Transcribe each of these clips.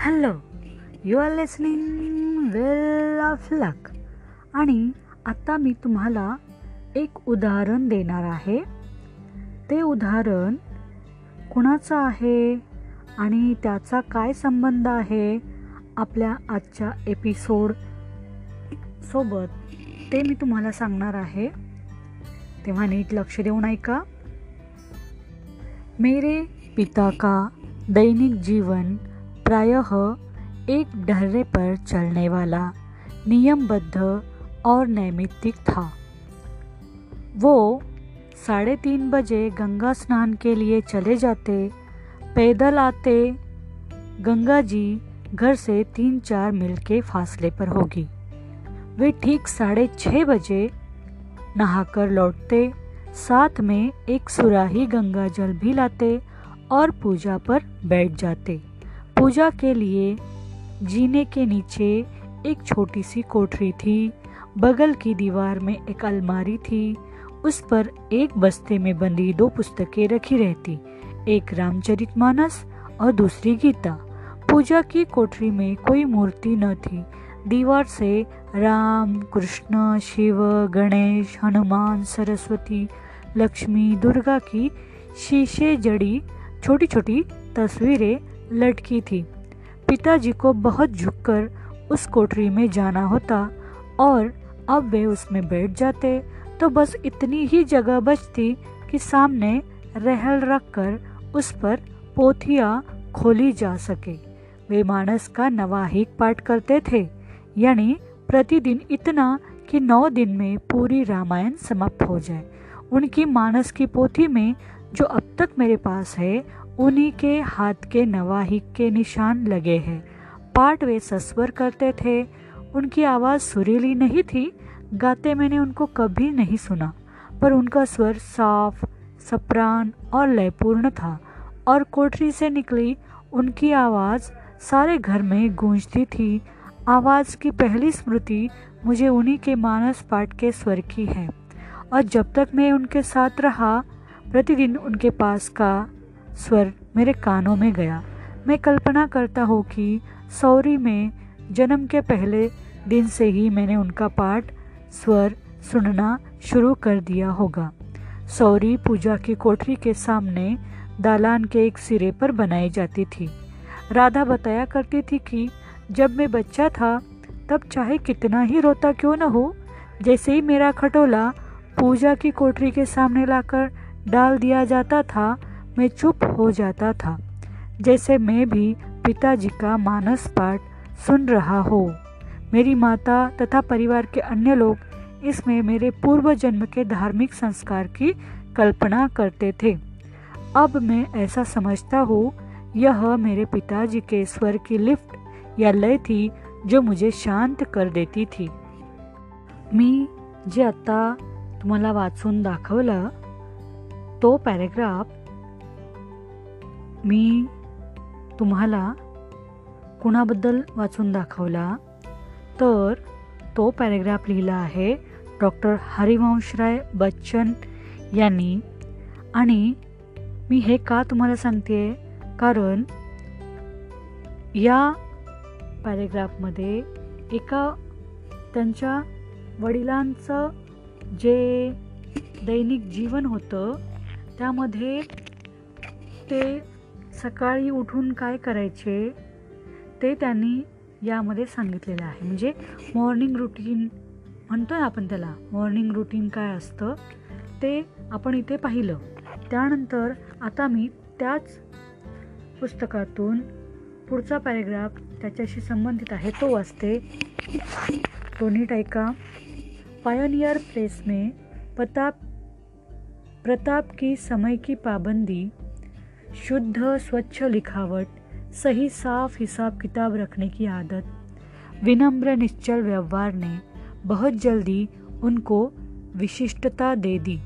Hello you are listening well of luck आणि आता मी तुम्हाला एक उदाहरण देणार आहे. ते उदाहरण कुणाचं आहे आणि त्याचा काय संबंध आहे आपल्या आजच्या एपिसोड सोबत ते मी तुम्हाला सांगणार आहे. तेव्हा नीट लक्ष देऊन ऐका. मेरे पिता का दैनिक जीवन प्रायः एक ढर्रे पर चलने वाला नियमबद्ध और नैमित्तिक था। वो साढ़े तीन बजे गंगा स्नान के लिए चले जाते, पैदल आते, गंगा जी घर से तीन चार मील के फासले पर होगी। वे ठीक साढ़े छः बजे नहाकर लौटते, साथ में एक सुराही गंगा जल भी लाते और पूजा पर बैठ जाते। पूजा के लिए जीने के नीचे एक छोटी सी कोठरी थी। बगल की दीवार में एक अलमारी थी। उस पर एक बस्ते में बंदी दो पुस्तकें रखी रहती, एक रामचरितमानस और दूसरी गीता। पूजा की कोठरी में कोई मूर्ति न थी। दीवार से राम, कृष्ण, शिव, गणेश, हनुमान, सरस्वती, लक्ष्मी, दुर्गा की शीशे जड़ी छोटी छोटी तस्वीरें लटकी थी। पिताजी को बहुत झुककर उस कोठरी में जाना होता और अब वे उसमें बैठ जाते तो बस इतनी ही जगह बचती कि सामने रहल रख कर उस पर पोथियाँ खोली जा सके। वे मानस का नवाहिक पाठ करते थे, यानी प्रतिदिन इतना कि नौ दिन में पूरी रामायण समाप्त हो जाए। उनकी मानस की पोथी में, जो अब तक मेरे पास है उन्हीं के हाथ के नवाहिक के निशान लगे हैं। पाठ वे सस्वर करते थे। उनकी आवाज़ सुरीली नहीं थी। गाते मैंने उनको कभी नहीं सुना। पर उनका स्वर साफ़ सप्रान और लयपूर्ण था और कोठरी से निकली उनकी आवाज़ सारे घर में गूंजती थी। आवाज़ की पहली स्मृति मुझे उन्हीं के मानस पाठ के स्वर की है। और जब तक मैं उनके साथ रहा, प्रतिदिन उनके पास का स्वर मेरे कानों में गया। मैं कल्पना करता हूँ कि सौरी में जन्म के पहले दिन से ही मैंने उनका पाठ, स्वर सुनना शुरू कर दिया होगा। सौरी पूजा की कोठरी के सामने दालान के एक सिरे पर बनाई जाती थी। राधा बताया करती थी कि जब मैं बच्चा था, तब चाहे कितना ही रोता क्यों न हो, जैसे ही मेरा खटोला पूजा की कोठरी के सामने लाकर डाल दिया जाता था मैं चुप हो जाता था, जैसे मैं भी पिताजी का मानस पाठ सुन रहा हो। मेरी माता तथा परिवार के अन्य लोग इसमें मेरे पूर्व जन्म के धार्मिक संस्कार की कल्पना करते थे। अब मैं ऐसा समझता हूँ, यह मेरे पिताजी के स्वर की लिफ्ट या लय थी जो मुझे शांत कर देती थी। मी जे आता तुम्हाला वाचून दाखवलं तो पॅरेग्राफ मी तुम्हाला कुणाबद्दल वाचून दाखवला? तर तो पॅरेग्राफ लिहिला आहे डॉक्टर हरिवंशराय बच्चन यांनी. आणि मी हे का तुम्हाला सांगते? कारण या पॅरेग्राफमध्ये एका त्यांच्या वडिलांचं जे दैनिक जीवन होतं त्यामध्ये ते सकाळी उठून काय करायचे ते त्यांनी यामध्ये सांगितलेलं आहे. म्हणजे मॉर्निंग रुटीन म्हणतो आहे आपण त्याला. मॉर्निंग रुटीन काय असतं ते आपण इथे पाहिलं. त्यानंतर आता मी त्याच पुस्तकातून पुढचा पॅरेग्राफ त्याच्याशी संबंधित आहे. तो वाचते टोनी टायका पायोनियर प्रेस में प्रताप प्रताप की समय की पाबंदी शुद्ध, स्वच्छ लिखावट, सही, साफ़ हिसाब किताब रखने की आदत। विनम्र, निश्चल व्यवहार ने बहुत जल्दी उनको विशिष्टता दे दी।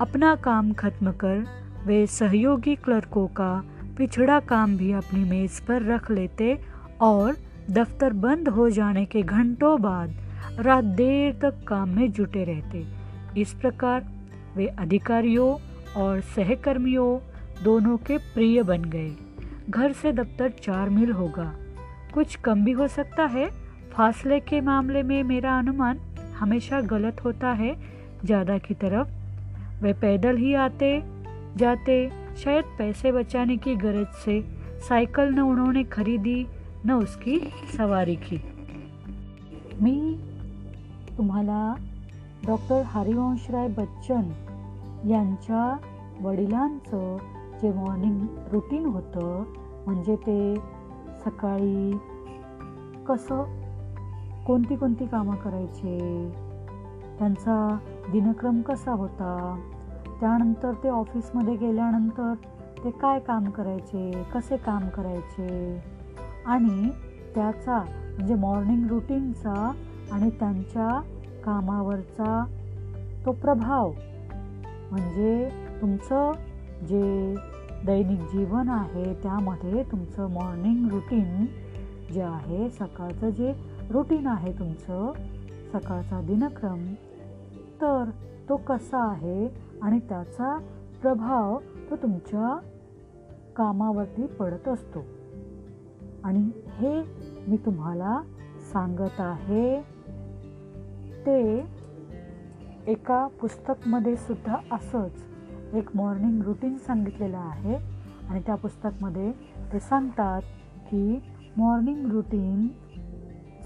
अपना काम खत्म कर वे सहयोगी क्लर्कों का पिछड़ा काम भी अपनी मेज़ पर रख लेते और दफ्तर बंद हो जाने के घंटों बाद रात देर तक काम में जुटे रहते। इस प्रकार वे अधिकारियों और सहकर्मियों दोनों के प्रिय बन गए। घर से दफ्तर चार मील होगा। कुछ कम भी हो सकता है। फासले के मामले में मेरा अनुमान हमेशा गलत होता है। ज़्यादा की तरफ़ वे पैदल ही आते, जाते, शायद पैसे बचाने की गरज से साइकिल न उन्होंने खरीदी, न उसकी सवारी की। मी, तुम्हाला डॉक्टर हरिवंशराय बच्चन यांच्या वडिलांचं जे मॉर्निंग रुटीन होतं म्हणजे ते सकाळी कसं कोणती कोणती कामं करायचे त्यांचा दिनक्रम कसा होता त्यानंतर ते ऑफिसमध्ये गेल्यानंतर ते काय काम करायचे कसे काम करायचे आणि त्याचा म्हणजे मॉर्निंग रुटीनचा आणि त्यांच्या कामावरचा तो प्रभाव म्हणजे तुमचं जे दैनिक जीवन आहे त्यामध्ये तुमचं मॉर्निंग रुटीन जे आहे सकाळचं जे रुटीन आहे तुमचं सकाळचा दिनक्रम तर तो कसा आहे आणि त्याचा प्रभाव तो तुमच्या कामावरती पडत असतो. आणि हे मी तुम्हाला सांगत आहे ते एका पुस्तकमध्ये सुद्धा असंच. एक मॉर्निंग रुटीन सांगितलेलं आहे. आणि त्या पुस्तकमध्ये ते सांगतात की मॉर्निंग रुटीन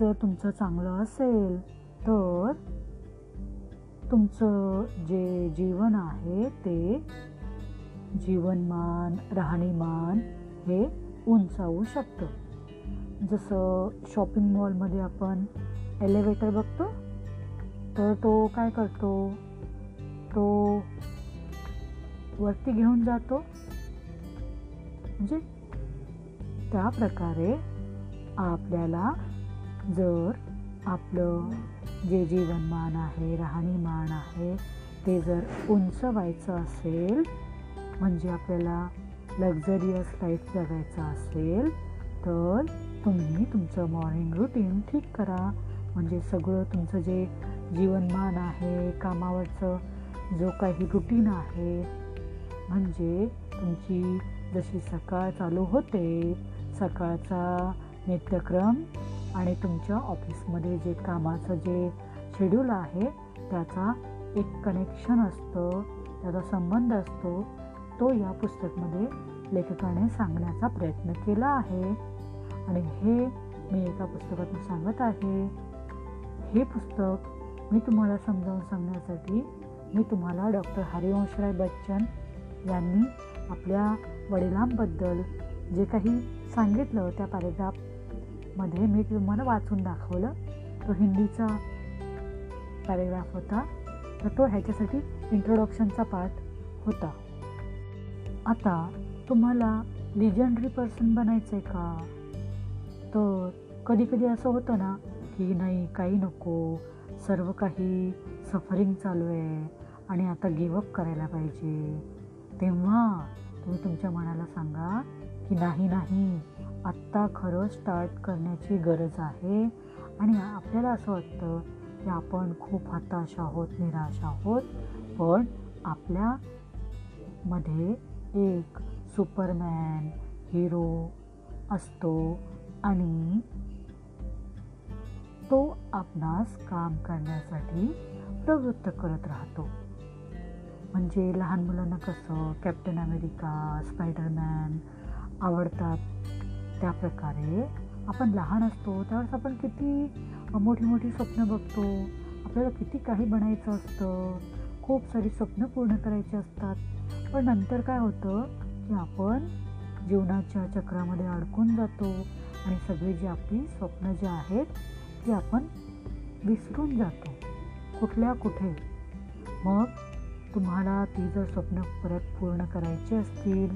जर तुमचं चांगलं असेल तर तुमचं जे जीवन आहे ते जीवनमान राहणीमान हे उंचावू शकतं. जसं शॉपिंग मॉलमध्ये आपण एलिव्हेटर बघतो तर तो काय करतो? तो वरती घेऊन जातो. म्हणजे त्या प्रकारे आपल्याला जर आपलं जे जीवनमान आहे राहणीमान आहे ते जर उंच व्हायचं असेल म्हणजे आपल्याला लक्झरियस लाईफ जगायचं असेल तर तुम्ही तुमचं मॉर्निंग रुटीन ठीक करा. म्हणजे सगळं तुमचं जे जीवनमान आहे कामावरचं जो काही रुटीन आहे म्हणजे तुमची जशी सकाळ चालू होते सकाळचा नित्यक्रम आणि तुमच्या ऑफिसमध्ये जे कामाचं जे शेड्यूल आहे त्याचा एक कनेक्शन असतं त्याचा संबंध असतो तो या पुस्तकमध्ये लेखकाने सांगण्याचा प्रयत्न केला आहे. आणि हे मी एका पुस्तकातून सांगत आहे. हे पुस्तक मी तुम्हाला समजावून सांगण्यासाठी मी तुम्हाला डॉक्टर हरिवंशराय बच्चन यांनी आपल्या वडिलांबद्दल जे काही सांगितलं त्या पॅरेग्राफमध्ये मी तुम्हाला वाचून दाखवलं. तो हिंदीचा पॅरेग्राफ होता. तर तो ह्याच्यासाठी इंट्रोडक्शनचा पार्ट होता. आता तुम्हाला लिजंडरी पर्सन बनायचं आहे का? तर कधी कधी असं होतं ना की नाही काही नको. सर्व काही सफरिंग चालू आहे. आणि आता गिवअप करायला पाहिजे. तेव्हा तुम्ही तुमच्या मनाला सांगा की नाही नाही आत्ता खरं स्टार्ट करण्याची गरज आहे. आणि आपल्याला असं वाटतं की आपण खूप हताश आहोत निराश आहोत पण आपल्यामध्ये एक सुपरमॅन हिरो असतो आणि तो आपणास काम करण्यासाठी प्रवृत्त करत राहतो. म्हणजे लहान मुलांना कसं कॅप्टन अमेरिका स्पायडरमॅन आवडतात त्या प्रकारे आपण लहान असतो त्यावेळेस आपण किती मोठी मोठी स्वप्न बघतो आपल्याला किती काही बनायचं असतं खूप सारी स्वप्न पूर्ण करायची असतात. पण नंतर काय होतं की आपण जीवनाच्या चक्रामध्ये अडकून जातो आणि सगळी जी आपली स्वप्न जी आहेत ती आपण विसरून जातो कुठल्या कुठे. मग तुम्हाला ती जर स्वप्न परत पूर्ण करायची असतील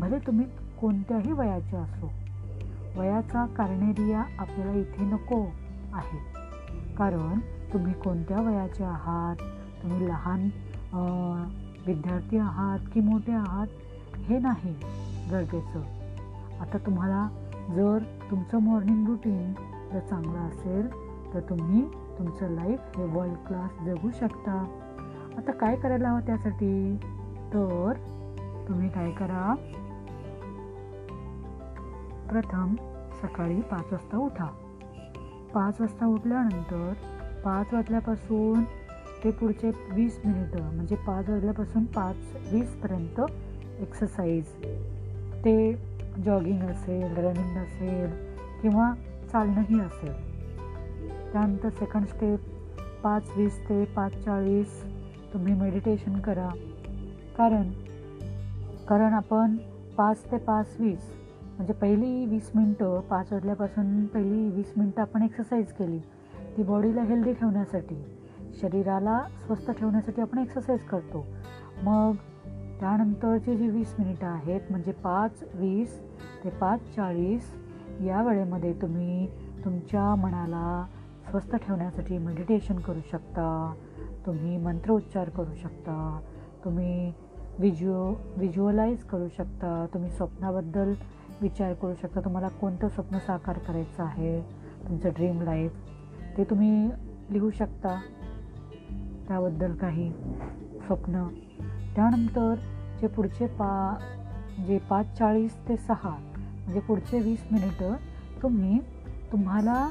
भले तुम्ही कोणत्याही वयाचे असो. वयाचा कारणेरिया आपल्याला इथे नको आहे. कारण तुम्ही कोणत्या वयाचे आहात तुम्ही लहान विद्यार्थी आहात की मोठे आहात हे नाही गरजेचं. आता तुम्हाला जर तुमचं मॉर्निंग रुटीन जर चांगलं असेल तर तुम्ही तुमचं लाईफ हे वर्ल्ड क्लास जगू शकता. आता काय करायला हवं त्यासाठी? तर तुम्ही काय करा? प्रथम सकाळी पाच वाजता उठा. पाच वाजता उठल्यानंतर पाच वाजल्यापासून ते पुढचे वीस मिनिटं म्हणजे पाच वाजल्यापासून पाच वीसपर्यंत एक्सरसाइज ते जॉगिंग असेल रनिंग असेल किंवा चालणंही असेल. त्यानंतर सेकंड स्टेप पाच वीस ते पाच चाळीस. तुम्ही मेडिटेशन करा. कारण कारण आपण पाच ते पाच वीस म्हणजे पहिली वीस मिनटं पाच वाजल्यापासून पहिली वीस मिनटं आपण एक्सरसाइज केली. ती बॉडीला हेल्दी ठेवण्यासाठी शरीराला स्वस्थ ठेवण्यासाठी आपण एक्सरसाइज करतो. मग त्यानंतरची जी वीस मिनिटं आहेत म्हणजे पाच वीस ते पाच चाळीस या वेळेमध्ये तुम्ही तुमच्या मनाला स्वस्थ ठेवण्यासाठी मेडिटेशन करू शकता. तुम्ही मंत्रोच्चार करू शकता तुम्ही विज्युअ विज्युअलाइज करू शकता तुम्ही स्वप्नाबद्दल विचार करू शकता तुम्हाला कोणतं स्वप्न साकार करायचं आहे तुमचं ड्रीम लाईफ ते तुम्ही लिहू शकता. त्याबद्दल काही स्वप्न. त्यानंतर जे पुढचे पा जे पाच चाळीस ते सहा म्हणजे पुढचे वीस मिनिटं तुम्ही तुम्हाला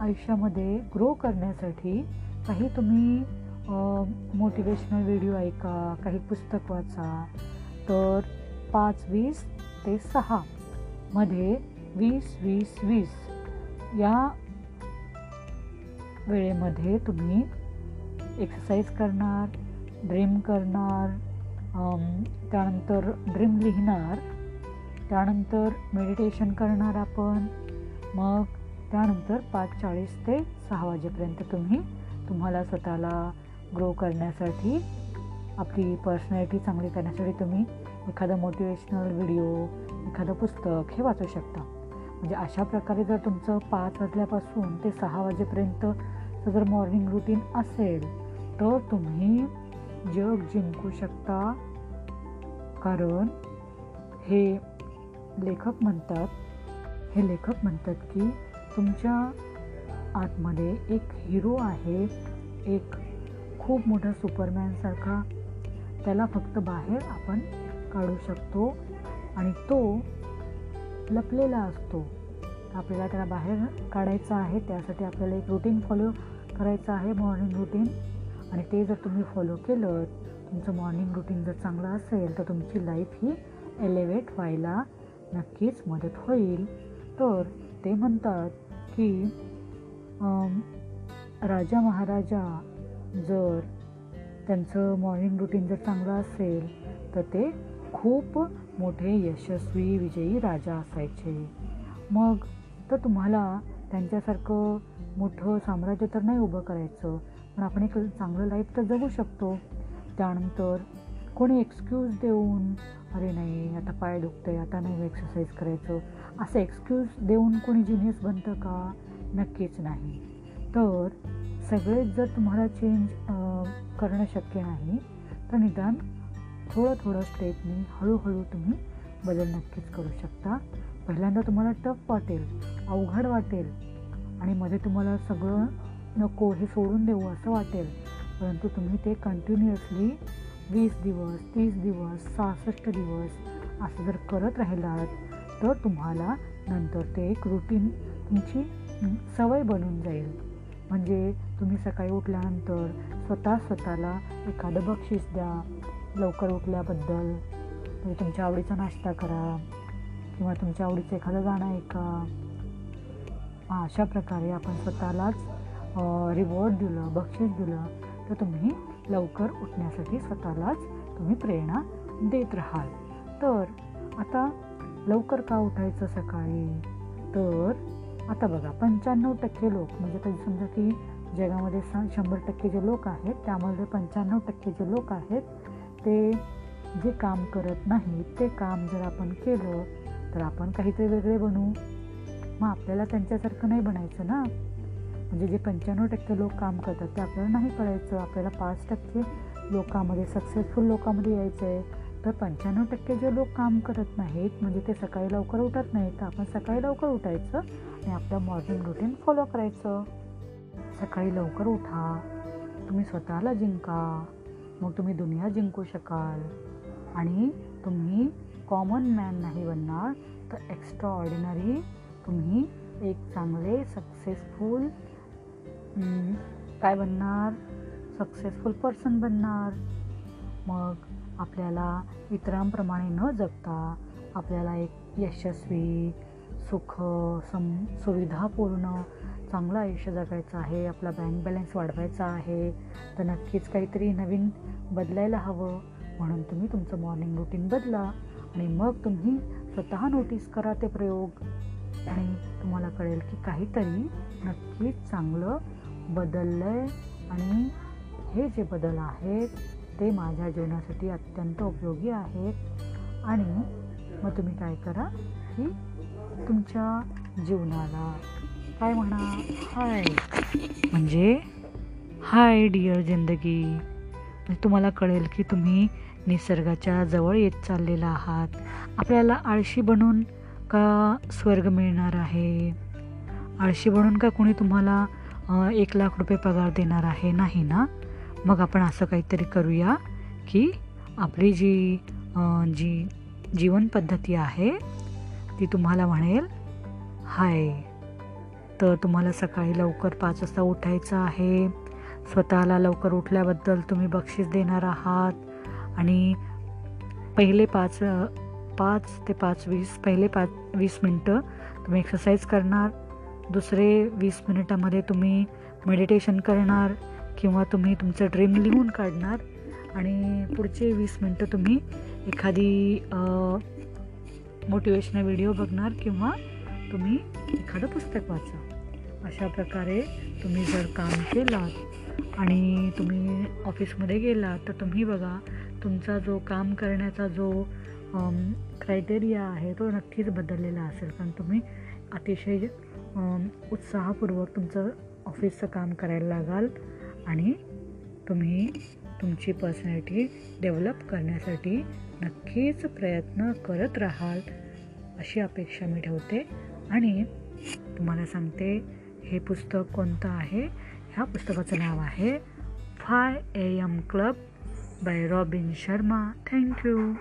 आयुष्यामध्ये ग्रो करण्यासाठी काही तुम्ही मोटिवेशनल व्हिडिओ ऐका काही पुस्तक वाचा. तर पाच वीस ते सहा मध्ये वीस वीस वीस या वेळेमध्ये तुम्ही एक्सरसाइज करणार ड्रीम करणार त्यानंतर ड्रीम लिहिणार त्यानंतर मेडिटेशन करणार आपण. मग त्यानंतर पाच चाळीस ते सहा वाजेपर्यंत तुम्ही तुम्हाला स्वतःला ग्रो करण्यासाठी आपली पर्सनॅलिटी चांगली करण्यासाठी तुम्ही एखादं मोटिवेशनल व्हिडिओ एखादं पुस्तक हे वाचू शकता. म्हणजे अशा प्रकारे जर तुमचं पाच वाजल्यापासून ते सहा वाजेपर्यंत जर मॉर्निंग रुटीन असेल तर तुम्ही जग जिंकू शकता. कारण हे लेखक म्हणतात हे लेखक म्हणतात की तुमच्या आतमध्ये एक हिरो आहे एक खूप मोठा सुपरमॅनसारखा त्याला फक्त बाहेर आपण काढू शकतो आणि तो लपलेला असतो. आपल्याला त्याला बाहेर काढायचा आहे त्यासाठी आपल्याला एक रुटीन फॉलो करायचं आहे मॉर्निंग रुटीन आणि ते जर तुम्ही फॉलो केलं तुमचं मॉर्निंग रुटीन जर चांगलं असेल तर तुमची लाईफ ही एलिवेट व्हायला नक्कीच मदत होईल. तर ते म्हणतात की राजा महाराजा जर त्यांचं मॉर्निंग रुटीन जर चांगलं असेल तर ते खूप मोठे यशस्वी विजयी राजा असायचे. मग तर तुम्हाला त्यांच्यासारखं मोठं साम्राज्य तर नाही उभं करायचं पण आपण एक चांगलं लाईफ तर जगू शकतो. त्यानंतर कोणी एक्सक्यूज देऊन अरे नाही आता पाय दुखतं आहे आता नाही एक्सरसाइज करायचं. असं एक्सक्यूज देऊन कोणी जिनियस बनतं का? नक्कीच नाही. तर सगळेच जर तुम्हाला चेंज करणं शक्य नाही तर निदान थोडं थोडं स्टेपनी हळूहळू तुम्ही बदल नक्कीच करू शकता. पहिल्यांदा तुम्हाला टफ वाटेल अवघड वाटेल आणि मध्ये तुम्हाला सगळं नको हे सोडून देऊ असं वाटेल. परंतु तुम्ही ते कंटिन्युअसली वीस दिवस तीस दिवस सहासष्ट दिवस असं जर करत राहिलात तर तुम्हाला नंतर ते एक रुटीन तुमची सवय बनून जाईल. म्हणजे तुम्ही सकाळी उठल्यानंतर स्वतः स्वतःला एखादं बक्षीस द्या लवकर उठल्याबद्दल. म्हणजे तुमच्या आवडीचा नाश्ता करा किंवा तुमच्या आवडीचं एखादं गाणं ऐका. अशा प्रकारे आपण स्वतःलाच रिवॉर्ड दिलं बक्षीस दिलं तर तुम्ही लवकर उठण्यासाठी स्वतःलाच तुम्ही प्रेरणा देत राहाल. तर आता लवकर का उठायचं सकाळी? तर आता बघा पंच्याण्णव टक्के लोक म्हणजे तरी समजा की जगामध्ये स शंभर टक्के जे लोक आहेत त्यामध्ये पंच्याण्णव टक्के जे लोक आहेत ते जे काम करत नाहीत ते काम जर आपण केलं तर आपण काहीतरी वेगळे बनू. मग आपल्याला त्यांच्यासारखं नाही बनायचं ना? म्हणजे जे पंच्याण्णव टक्के लोक काम करतात ते आपल्याला नाही करायचं आपल्याला पाच टक्के लोकांमध्ये सक्सेसफुल लोकांमध्ये यायचं आहे तर पंच्याण्णव टक्के जे लोक काम करत नाहीत म्हणजे ते सकाळी लवकर उठत नाहीत तर आपण सकाळी लवकर उठायचं आणि आपलं मॉर्निंग रुटीन फॉलो करायचं. सकाळी लवकर उठा तुम्ही स्वतःला जिंका मग तुम्ही दुनिया जिंकू शकाल. आणि तुम्ही कॉमन मॅन नाही बनणार तर एक्स्ट्रा ऑर्डिनरी तुम्ही एक चांगले सक्सेसफुल काय बनणार? सक्सेसफुल पर्सन बनणार. मग आपल्याला इतरांप्रमाणे न जगता आपल्याला एक यशस्वी सुख सम सुविधापूर्ण चांगलं आयुष्य जगायचं आहे आपला बँक बॅलन्स वाढवायचा आहे तर नक्कीच काहीतरी नवीन बदलायला हवं. म्हणून तुम्ही तुमचं मॉर्निंग रुटीन बदला आणि मग तुम्ही स्वतः नोटीस करा ते प्रयोग. आणि तुम्हाला कळेल की काहीतरी नक्कीच चांगलं बदललं आहे आणि हे जे बदल आहेत ते माझ्या जीवनासाठी अत्यंत उपयोगी आहेत. आणि मग तुम्ही काय करा की तुमच्या जीवनाला काय म्हणा? हाय. म्हणजे हाय डिअर जिंदगी. म्हणजे तुम्हाला कळेल की तुम्ही निसर्गाच्या जवळ येत चाललेला आहात. आपल्याला आळशी बनून का स्वर्ग मिळणार आहे? आळशी बनून का कोणी तुम्हाला एक लाख रुपये पगार देणार आहे? नाही ना? मग आपण असं काहीतरी करूया की आपली जी जी जीवनपद्धती आहे ती तुम्हाला म्हणेल हाय तर तुम्हाला सकाळी लवकर पाच वाजता उठायचं आहे. स्वतःला लवकर उठल्याबद्दल तुम्ही बक्षीस देणार आहात आणि पहिले पाच पाच ते पाच वीस पहिले पाच वीस मिनटं तुम्ही एक्सरसाइज करणार. दुसरे वीस मिनिटामध्ये तुम्ही मेडिटेशन करणार. किंवा तुम्ही तुमचं ड्रीम लिहून काढणार आणि पुढचे वीस मिनटं तुम्ही एखादी मोटिवेशनल व्हिडिओ बघणार किंवा तुम्ही एखादं पुस्तक वाचा. अशा प्रकारे तुम्ही जर काम केलात आणि तुम्ही ऑफिसमध्ये गेलात तर तुम्ही बघा तुमचा जो काम करण्याचा जो क्रायटेरिया आहे तो नक्कीच बदललेला असेल. कारण तुम्ही अतिशय उत्साहपूर्वक तुमचं ऑफिसचं काम करायला लागाल. आणि तुम्ही तुमची पर्सनॅलिटी डेव्हलप करण्यासाठी नक्कीच प्रयत्न करत राहाल अशी अपेक्षा मी ठेवते. आणि तुम्हाला सांगते हे पुस्तक कोणतं आहे? ह्या पुस्तकाचं नाव आहे five A M club by Robin Sharma. Thank you